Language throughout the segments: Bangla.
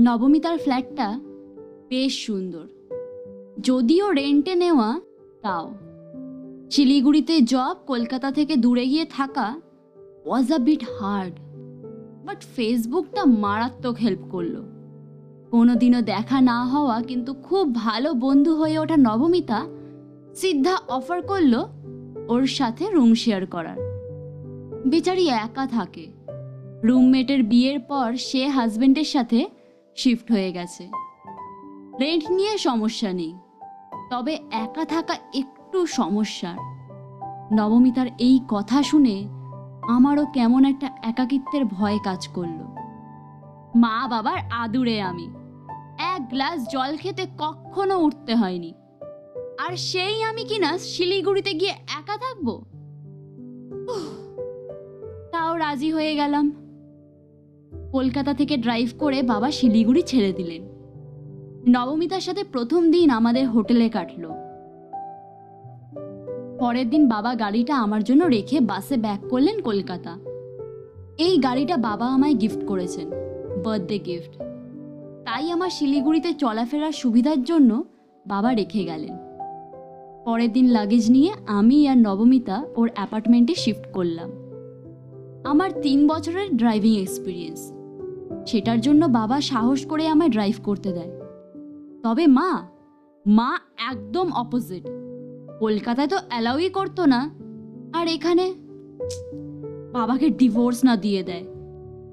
নবমিতার ফ্ল্যাটটা বেশ সুন্দর। যদিও রেন্টে নেওয়া, তাও। শিলিগুড়িতে জব কলকাতা থেকে দূরে গিয়ে থাকা was a bit hard but ফেসবুকটা মারাত্মক হেল্প করল। কোনোদিনও দেখা না হওয়া কিন্তু খুব ভালো বন্ধু হয়ে ওঠা নবমিতা সিদ্ধা অফার করল ওর সাথে রুম শেয়ার করার। বেচারি একা থাকে। রুমমেটের বিয়ের পর সে হাজবেন্ডের সাথে শিফট হয়ে গেছে। রেন্ট নিয়ে সমস্যা নেই। তবে একা থাকা একটু সমস্যার। নবমিতার এই কথা শুনে আমারও কেমন একটা একাকিত্বের ভয় কাজ করল। মা বাবার আদুরে আমি। এক গ্লাস জল খেতে কখনো উঠতে হয়নি। আর সেই আমি কিনা শিলিগুড়িতে গিয়ে একা থাকব? তাও রাজি হয়ে গেলাম। কলকাতা থেকে ড্রাইভ করে বাবা শিলিগুড়ি ছেড়ে দিলেন। নবমিতার সাথে প্রথম দিন আমাদের হোটেলে কাটলো। পরের দিন বাবা গাড়িটা আমার জন্য রেখে বাসে ব্যাক করলেন কলকাতা। এই গাড়িটা বাবা আমায় গিফট করেছেন বার্থডে গিফট তাই আমার শিলিগুড়িতে চলাফেরার সুবিধার জন্য বাবা রেখে গেলেন। পরের দিন লাগেজ নিয়ে আমি আর নবমিতা ওর অ্যাপার্টমেন্টে শিফট করলাম। আমার তিন বছরের ড্রাইভিং এক্সপিরিয়েন্স সেটার জন্য বাবা সাহস করে আমায় ড্রাইভ করতে দেয়। তবে মা মা একদম অপোজিট কলকাতায় তো অ্যালাউই করতো না। আর এখানে বাবাকে ডিভোর্স না দিয়ে দেয়।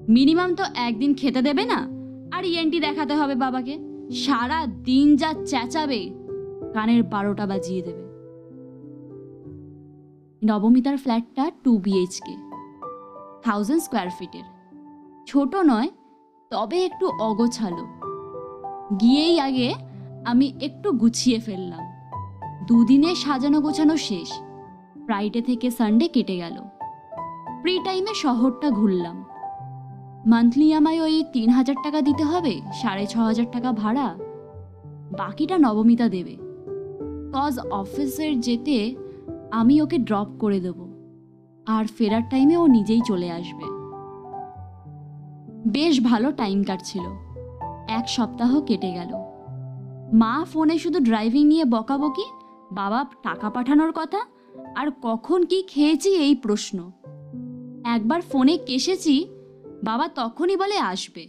মিনিমাম তো একদিন খেতে দেবে না, আর ইএনটি দেখাতে হবে বাবাকে। সারা দিন যা চেঁচাবে, কানের বারোটা বাজিয়ে দেবে। নবমিতার ফ্ল্যাটটা টু বিএইচকে থাউজেন্ড স্কোয়ার ফিটের ছোট নয় তবে একটু অগোছালো। গিয়েই আগে আমি একটু গুছিয়ে ফেললাম। দুদিনে সাজানো গোছানো শেষ। ফ্রাইডে থেকে সানডে কেটে গেল। ফ্রি টাইমে শহরটা ঘুরলাম। মান্থলি আমায় ওই তিন হাজার টাকা দিতে হবে, সাড়ে ছ হাজার টাকা ভাড়া। বাকিটা নবমিতা দেবে। কজ অফিসের যেতে আমি ওকে ড্রপ করে দেব। আর ফেরার টাইমে ও নিজেই চলে আসবে। বেশ ভালো টাইম কাটছিল। এক সপ্তাহ কেটে গেল। মা ফোনে শুধু ড্রাইভিং নিয়ে বকাবকি, বাবা টাকা পাঠানোর কথা, আর কখন কি খেয়েছি এই প্রশ্ন। একবার ফোনে কেসেছি, বাবা তখনই বলে আসবে।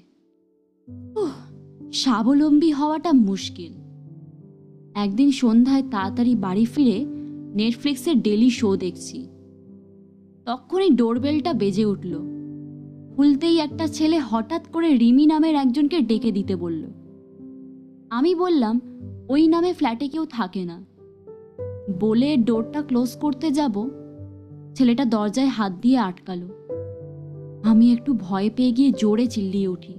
স্বাবলম্বী হওয়াটা মুশকিল। একদিন সন্ধ্যায় তাড়াতাড়ি বাড়ি ফিরে নেটফ্লিক্সের ডেলি শো দেখছি। তখনই ডোরবেলটা বেজে উঠল। খুলতেই একটা ছেলে হঠাৎ করে রিমি নামের একজনকে ডেকে দিতে বলল। আমি বললাম, ওই নামে ফ্ল্যাটে কেউ থাকে না। বলে ডোরটা ক্লোজ করতে যাব। ছেলেটা দরজায় হাত দিয়ে আটকালো। আমি একটু ভয় পেয়ে গিয়ে জোরে চিল্লিয়ে উঠি।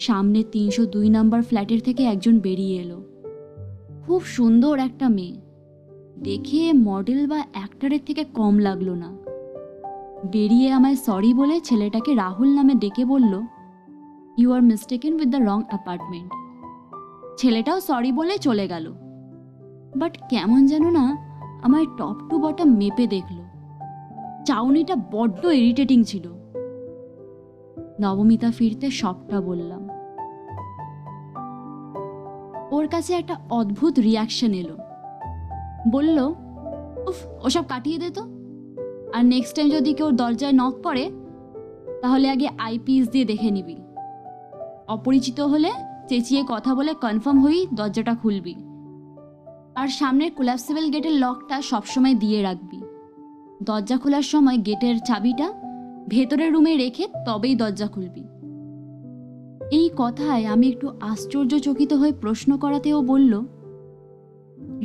সামনে তিনশো দুই নাম্বার ফ্ল্যাটের থেকে একজন বেরিয়ে এলো। খুব সুন্দর একটা মেয়ে। দেখে মডেল বা অ্যাক্টারের থেকে কম লাগল না। বেরিয়ে আমায় সরি বলে ছেলেটাকে রাহুল নামে ডেকে বলল you are mistaken with the wrong apartment ছেলেটাও সরি বলে চলে গেল। বাট কেমন যেন না আমায় টপ টু বটম মেপে দেখল। চাউনিটা বড্ড ইরিটেটিং ছিল। নবমিতা ফিরতে সবটা বললাম। ওর কাছে একটা অদ্ভুত রিয়াকশন এলো। বলল, উফ, ওসব কাটিয়ে দে তো। আর নেক্সট টাইম যদি কেউ দরজায় নক করে, তাহলে আগে আইপিএস দিয়ে দেখে নিবি। অপরিচিত হলে চেঁচিয়ে কথা বলে কনফার্ম হয়েই দরজাটা খুলবি। আর সামনের কোলাপসিবল গেটের লকটা সবসময় দিয়ে রাখবি। দরজা খোলার সময় গেটের চাবিটা ভেতরের রুমে রেখে তবেই দরজা খুলবি। এই কথায় আমি একটু আশ্চর্যচকিত হয়ে প্রশ্ন করাতেও বলল,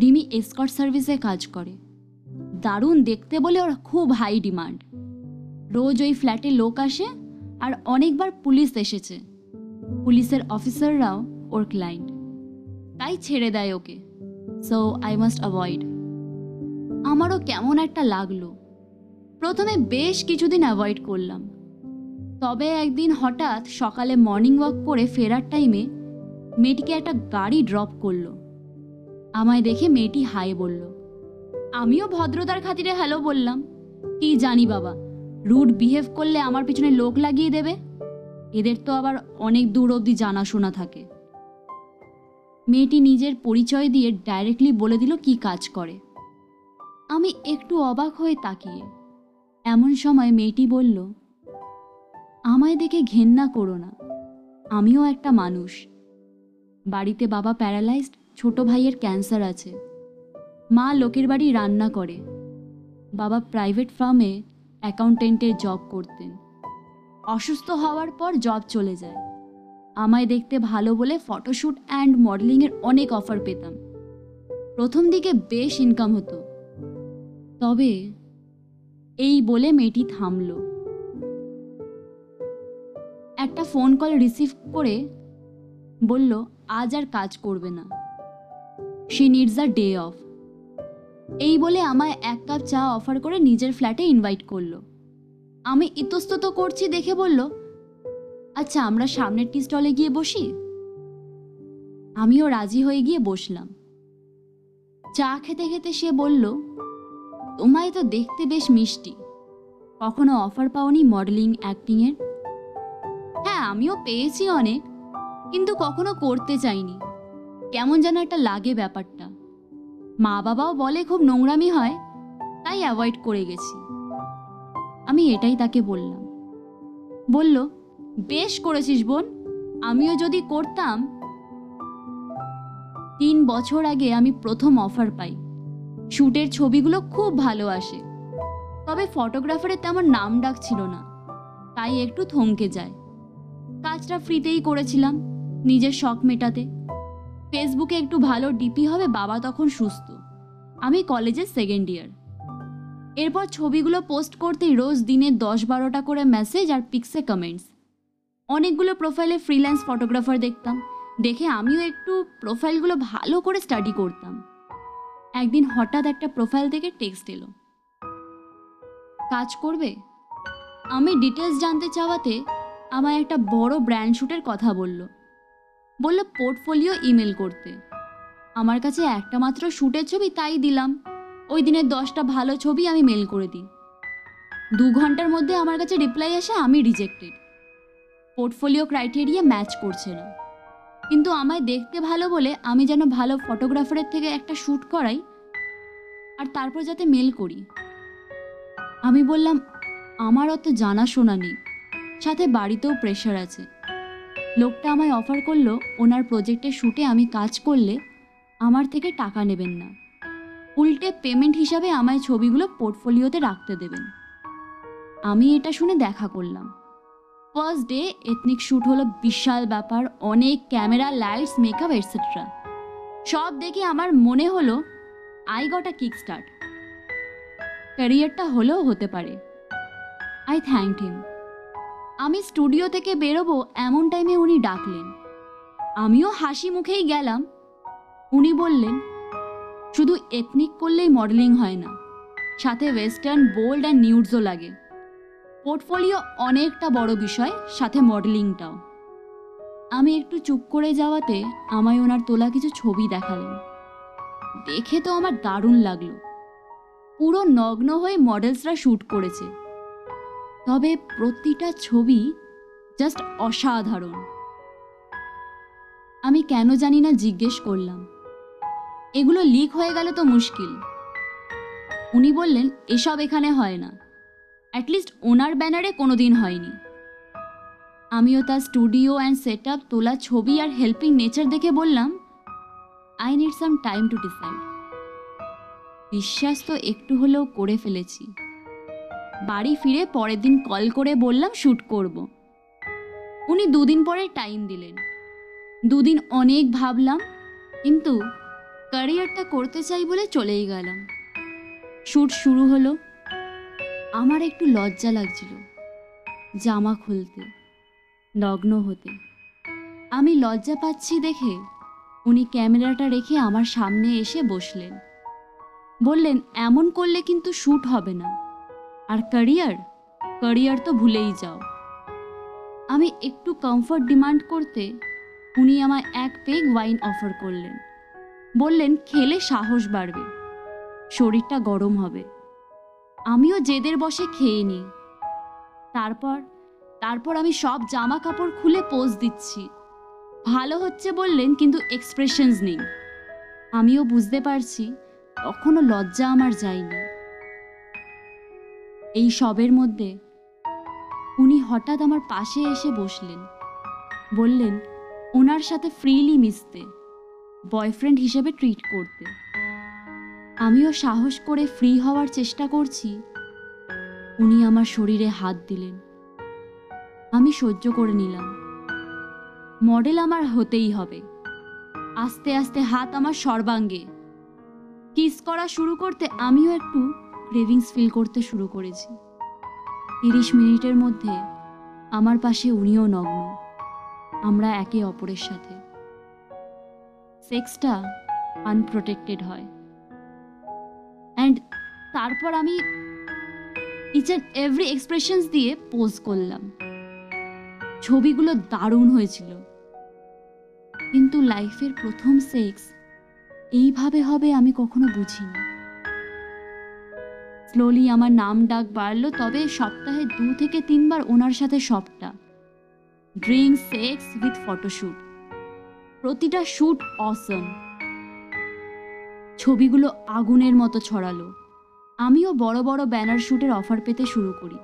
রিমি এসকট সার্ভিসে কাজ করে। দারুণ দেখতে বলে ওর খুব হাই ডিমান্ড রোজ ওই ফ্ল্যাটে লোক আসে আর অনেকবার পুলিশ এসেছে। পুলিশের অফিসাররাও ওর ক্লায়েন্ট তাই ছেড়ে দেয় ওকে। সো আই মাস্ট অ্যাভয়েড আমারও কেমন একটা লাগল। প্রথমে বেশ কিছুদিন অ্যাভয়েড করলাম। তবে একদিন হঠাৎ সকালে মর্নিং ওয়াক করে ফেরার টাইমে মেয়েটিকে একটা গাড়ি ড্রপ করল। আমায় দেখে মেয়েটি হাই বলল। আমিও ভদ্রতার খাতিরে হ্যালো বললাম। কি জানি বাবা রুড বিহেভ করলে আমার পিছনে লোক লাগিয়ে দেবে? এদের তো আবার অনেক দূর অবধি জানাশোনা থাকে। মেয়েটি নিজের পরিচয় দিয়ে ডাইরেক্টলি বলে দিল কি কাজ করে। আমি একটু অবাক হয়ে তাকিয়ে। এমন সময় মেয়েটি বলল, আমায় দেখে ঘেন্না করো না। আমিও একটা মানুষ। বাড়িতে বাবা প্যারালাইজড ছোট ভাইয়ের ক্যান্সার আছে। মা লোকের বাড়ি রান্না করে। বাবা প্রাইভেট ফার্মে অ্যাকাউন্টেন্টের জব করতেন। অসুস্থ হওয়ার পর জব চলে যায়। আমায় দেখতে ভালো বলে ফটোশ্যুট অ্যান্ড মডেলিংয়ের অনেক অফার পেতাম। প্রথম দিকে বেশ ইনকাম হতো। তবে এই বলে মেয়েটি থামল। একটা ফোন কল রিসিভ করে বলল, আজ আর কাজ করবে না। She needs a day off এই বলে আমায় এক কাপ চা অফার করে নিজের ফ্ল্যাটে ইনভাইট করল। আমি ইতস্তত করছি দেখে বলল আচ্ছা আমরা সামনের টি স্টলে গিয়ে বসি? আমিও রাজি হয়ে গিয়ে বসলাম। চা খেতে খেতে সে বলল, তোমায় তো দেখতে বেশ মিষ্টি। কখনো অফার পাওনি মডেলিং অ্যাক্টিংয়ের হ্যাঁ আমিও পেয়েছি অনেক, কিন্তু কখনো করতে চাইনি। কেমন যেন একটা লাগে ব্যাপারটা। মা বাবাও বলে খুব নোংরামি হয়, তাই অ্যাভয়েড করে গেছি। আমি এটাই তাকে বললাম। বলল, বেশ করেছিস বোন, আমিও যদি করতাম। তিন বছর আগে আমি প্রথম অফার পাই। শ্যুটের ছবিগুলো খুব ভালো আসে, তবে ফটোগ্রাফারের তেমন নাম ডাক ছিল না, তাই একটু থমকে যায়। কাজটা ফ্রিতেই করেছিলাম, নিজের শখ মেটাতে। ফেসবুকে একটু ভালো ডিপি হবে, বাবা তখন সুস্থ। আমি কলেজের সেকেন্ড ইয়ার এরপর ছবিগুলো পোস্ট করতেই রোজ দিনে দশ বারোটা করে মেসেজ আর পিক্সে কমেন্টস অনেকগুলো প্রোফাইলে ফ্রিল্যান্স ফটোগ্রাফার দেখতাম। দেখে আমিও একটু প্রোফাইলগুলো ভালো করে স্টাডি করতাম। একদিন হঠাৎ একটা প্রোফাইল থেকে টেক্সট এলো। কাজ করবে? আমি ডিটেলস জানতে চাওয়াতে আমায় একটা বড় ব্র্যান্ড শ্যুটের কথা বলল। বলল, পোর্টফোলিও ইমেল করতে। আমার কাছে একটা মাত্র শ্যুটের ছবি তাই দিলাম। ওই দিনের দশটা ভালো ছবি আমি মেল করে দিই। দু ঘণ্টার মধ্যে আমার কাছে রিপ্লাই আসে, আমি রিজেক্টেড। পোর্টফোলিও ক্রাইটেরিয়া ম্যাচ করছে না। কিন্তু আমায় দেখতে ভালো বলে আমি যেন ভালো ফটোগ্রাফারের থেকে একটা শ্যুট করাই আর তারপর যাতে মেল করি। আমি বললাম, আমার অত জানাশোনা নেই। সাথে বাড়িতেও প্রেশার আছে। লোকটা আমায় অফার করল, ওনার প্রজেক্টের শ্যুটে আমি কাজ করলে আমার থেকে টাকা নেবেন না। উল্টে পেমেন্ট হিসাবে আমায় ছবিগুলো পোর্টফোলিওতে রাখতে দেবেন। আমি এটা শুনে দেখা করলাম। ফার্স্ট ডে এথনিক শ্যুট হলো বিশাল ব্যাপার, অনেক ক্যামেরা লাইটস মেকআপ এটসেট্রা সব দেখে আমার মনে হলো I got a kick start ক্যারিয়ারটা হলেও হতে পারে। আই থ্যাংক হিম আমি স্টুডিও থেকে বেরোবো এমন টাইমে উনি ডাকলেন। আমিও হাসি মুখেই গেলাম। উনি বললেন, শুধু এথনিক করলেই মডেলিং হয় না, সাথে ওয়েস্টার্ন বোল্ড অ্যান্ড নিউডসও লাগে। পোর্টফোলিও অনেকটা বড় বিষয়, সাথে মডেলিংটাও আমি একটু চুপ করে যাওয়াতে আমায় ওনার তোলা কিছু ছবি দেখালেন। দেখে তো আমার দারুণ লাগল। পুরো নগ্ন হয়ে মডেলসরা শ্যুট করেছে। তবে প্রতিটা ছবি জাস্ট অসাধারণ। আমি কেন জানি না জিজ্ঞেস করলাম। এগুলো লিক হয়ে গেলে তো মুশকিল। উনি বললেন, এসব এখানে হয় না। অ্যাটলিস্ট ওনার ব্যানারে কোনো দিন হয়নি। আমিও তার স্টুডিও অ্যান্ড সেট আপ তোলা ছবি আর হেল্পিং নেচার দেখে বললাম I need some time to decide বিশ্বাস তো একটু হলেও করে ফেলেছি। বাড়ি ফিরে পরের দিন কল করে বললাম শ্যুট করব। উনি দুদিন পরে টাইম দিলেন। দুদিন অনেক ভাবলাম, কিন্তু ক্যারিয়ারটা করতে চাই বলে চলেই গেলাম। শ্যুট শুরু হলো। আমার একটু লজ্জা লাগছিল জামা খুলতে, নগ্ন হতে। আমি লজ্জা পাচ্ছি দেখে উনি ক্যামেরাটা রেখে আমার সামনে এসে বসলেন। বললেন, এমন করলে কিন্তু শ্যুট হবে না। আর ক্যারিয়ার ক্যারিয়ার তো ভুলেই যাও। আমি একটু কমফর্ট ডিমান্ড করতে উনি আমায় এক পেগ ওয়াইন অফার করলেন। বললেন, খেলে সাহস বাড়বে, শরীরটা গরম হবে। আমিও জেদের বসে খেয়ে নিই তারপর তারপর আমি সব জামা কাপড় খুলে পোজ দিচ্ছি। ভালো হচ্ছে বললেন, কিন্তু এক্সপ্রেশনস নেই। আমিও বুঝতে পারছি তখনও লজ্জা আমার যায়নি। এই সবের মধ্যে উনি হঠাৎ আমার পাশে এসে বসলেন। বললেন, ওনার সাথে ফ্রিলি মিশতে বয়ফ্রেন্ড হিসেবে ট্রিট করতে। আমিও সাহস করে ফ্রি হওয়ার চেষ্টা করছি। উনি আমার শরীরে হাত দিলেন। আমি সহ্য করে নিলাম। মডেল আমার হতেই হবে। আস্তে আস্তে হাত আমার সর্বাঙ্গে। কিস করা শুরু করতে আমিও একটু ক্রেভিংস ফিল করতে শুরু করেছি। তিরিশ মিনিটের মধ্যে আমার পাশে উনিও নগ্ন। আমরা একে অপরের সাথে। সেক্সটা আনপ্রোটেক্টেড হয়। অ্যান্ড তারপর আমি ইচ অ্যান্ড এভরি এক্সপ্রেশনস দিয়ে পোজ করলাম। ছবিগুলো দারুণ হয়েছিল। কিন্তু লাইফের প্রথম সেক্স এইভাবে হবে আমি কখনো বুঝিনি। স্লোলি আমার নাম ডাক বাড়লো, তবে সপ্তাহে দু থেকে তিনবার ওনার সাথে সবটা। ড্রিঙ্ক সেক্স উইথ ফটোশ্যুট প্রতিটা শ্যুট অসম ছবিগুলো আগুনের মতো ছড়ালো। আমিও বড় বড় ব্যানার শ্যুটের অফার পেতে শুরু করি।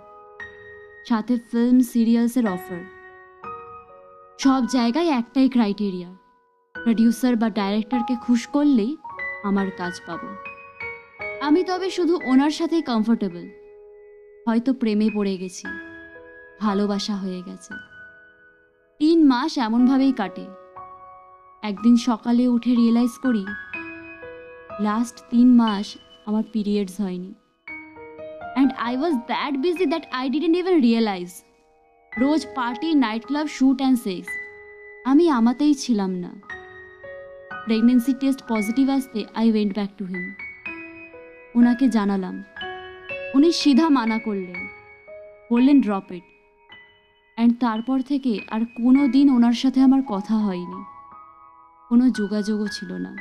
সাথে ফিল্ম সিরিয়ালসের অফার সব জায়গায় একটাই ক্রাইটেরিয়া প্রডিউসার বা ডাইরেক্টরকে খুশ করলেই আমার কাজ পাবো। আমি তবে শুধু ওনার সাথেই কমফোর্টেবল হয়তো প্রেমে পড়ে গেছি, ভালোবাসা হয়ে গেছে। তিন মাস এমনভাবেই কাটে। একদিন সকালে উঠে রিয়েলাইজ করি লাস্ট তিন মাস আমার পিরিয়ডস হয়নি। And I was that busy that I didn't even realise rose party nightclub shoot and sex আমি আমাতেই ছিলাম না। প্রেগনেন্সি টেস্ট পজিটিভ আসতে I went back to him ওনাকে জানালাম। উনি সিধা মানা করলেন। বললেন, ড্রপ ইট। অ্যান্ড তারপর থেকে আর কোনো দিন ওনার সাথে আমার কথা হয়নি। কোনো যোগাযোগও ছিল না।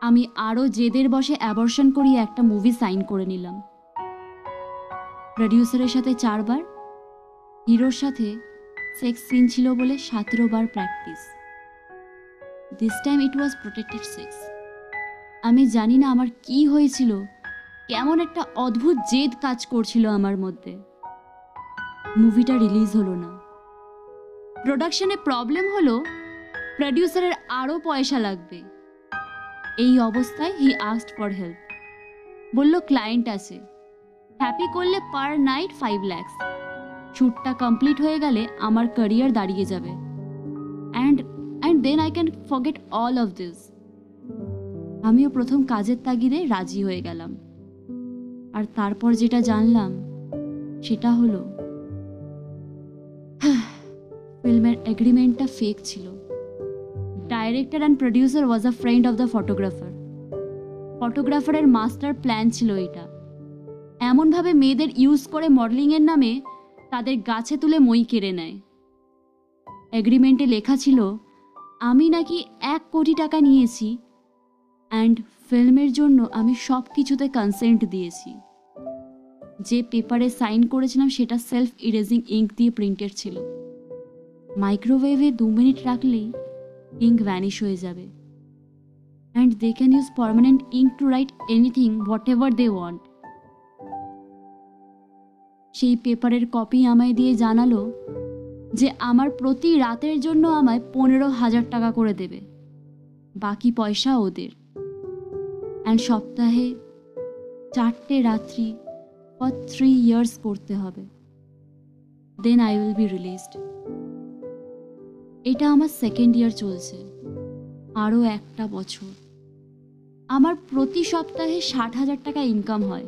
আমি আরও জেদের বসে অ্যাবর্শন করিয়ে একটা মুভি সাইন করে নিলাম। প্রডিউসারের সাথে চারবার, হিরোর সাথে সেক্স সিন ছিল বলে সতেরো বার practice. This time it was protected sex আমি জানি না আমার কি হয়েছিল। কেমন একটা অদ্ভুত জেদ কাজ করছিল আমার মধ্যে। মুভিটা রিলিজ হলো না। প্রোডাকশনে প্রবলেম হলো, প্রডিউসারের আরও পয়সা লাগবে। এই অবস্থায় হি আস্ট ফর হেল্প। বলল, ক্লায়েন্ট আছে। হ্যাপি করলে পার নাইট ফাইভ ল্যাক্স। শ্যুটটা কমপ্লিট হয়ে গেলে আমার ক্যারিয়ার দাঁড়িয়ে যাবে। And and then I can forget all of this. আমিও প্রথম কাজের তাগিদে রাজি হয়ে গেলাম। আর তারপর যেটা জানলাম, সেটা হলো ফিল্মের এগ্রিমেন্টটা ফেক ছিল। Director and producer was a friend of the photographer ফটোগ্রাফারের master plan ছিল এটা। এমনভাবে মেয়েদের ইউজ করে মডেলিংয়ের নামে তাদের গাছে তুলে মই কেড়ে নেয়। এগ্রিমেন্টে লেখা ছিল, আমি নাকি এক কোটি টাকা নিয়েছি অ্যান্ড ফিল্মের জন্য আমি সব কিছুতে কনসেন্ট দিয়েছি। যে পেপারে সাইন করেছিলাম সেটা সেলফ ইরেজিং ইঙ্ক দিয়ে প্রিন্টেড ছিল। মাইক্রোওয়েভে দু মিনিট রাখলেই ইঙ্ক ভ্যানিশ হয়ে যাবে। And they can use permanent ink to write anything whatever they want সেই পেপারের কপি আমায় দিয়ে জানালো যে আমার প্রতি রাতের জন্য আমায় পনেরো হাজার টাকা করে দেবে। বাকি পয়সা ওদের। অ্যান্ড সপ্তাহে চারটে রাত্রি ফর থ্রি ইয়ার্স করতে হবে। Then I will be released এটা আমার সেকেন্ড ইয়ার চলছে। আরও একটা বছর। আমার প্রতি সপ্তাহে ষাট হাজার টাকা ইনকাম হয়।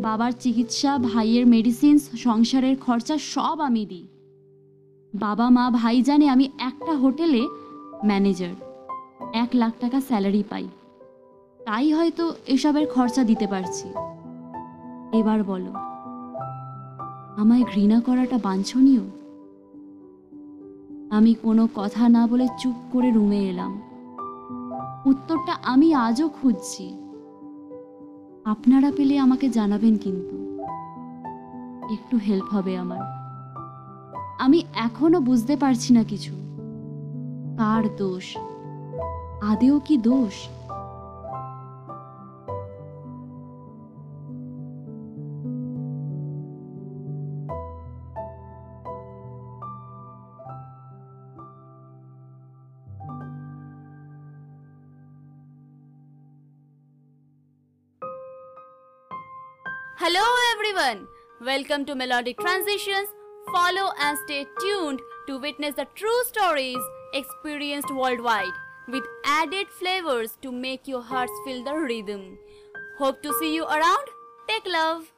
বাবার চিকিৎসা, ভাইয়ের মেডিসিনস সংসারের খরচা সব আমি দিই। বাবা, মা ভাই জানে আমি একটা হোটেলে ম্যানেজার এক লাখ টাকা স্যালারি পাই। তাই হয়তো এসবের খরচা দিতে পারছি। এবার বলো, আমায় ঘৃণা করাটা বাঞ্ছনীয়? আমি কোনো কথা না বলে চুপ করে রুমে এলাম। উত্তরটা আমি আজও খুঁজছি। আপনারা পেলে আমাকে জানাবেন কিন্তু। একটু হেল্প হবে আমার। আমি এখনও বুঝতে পারছি না কিছু। কার দোষ? আদেও কি দোষ? Hello everyone! Welcome to Melodic Transitions. Follow and stay tuned to witness the true stories experienced worldwide with added flavors to make your hearts feel the rhythm. Hope to see you around. Take love.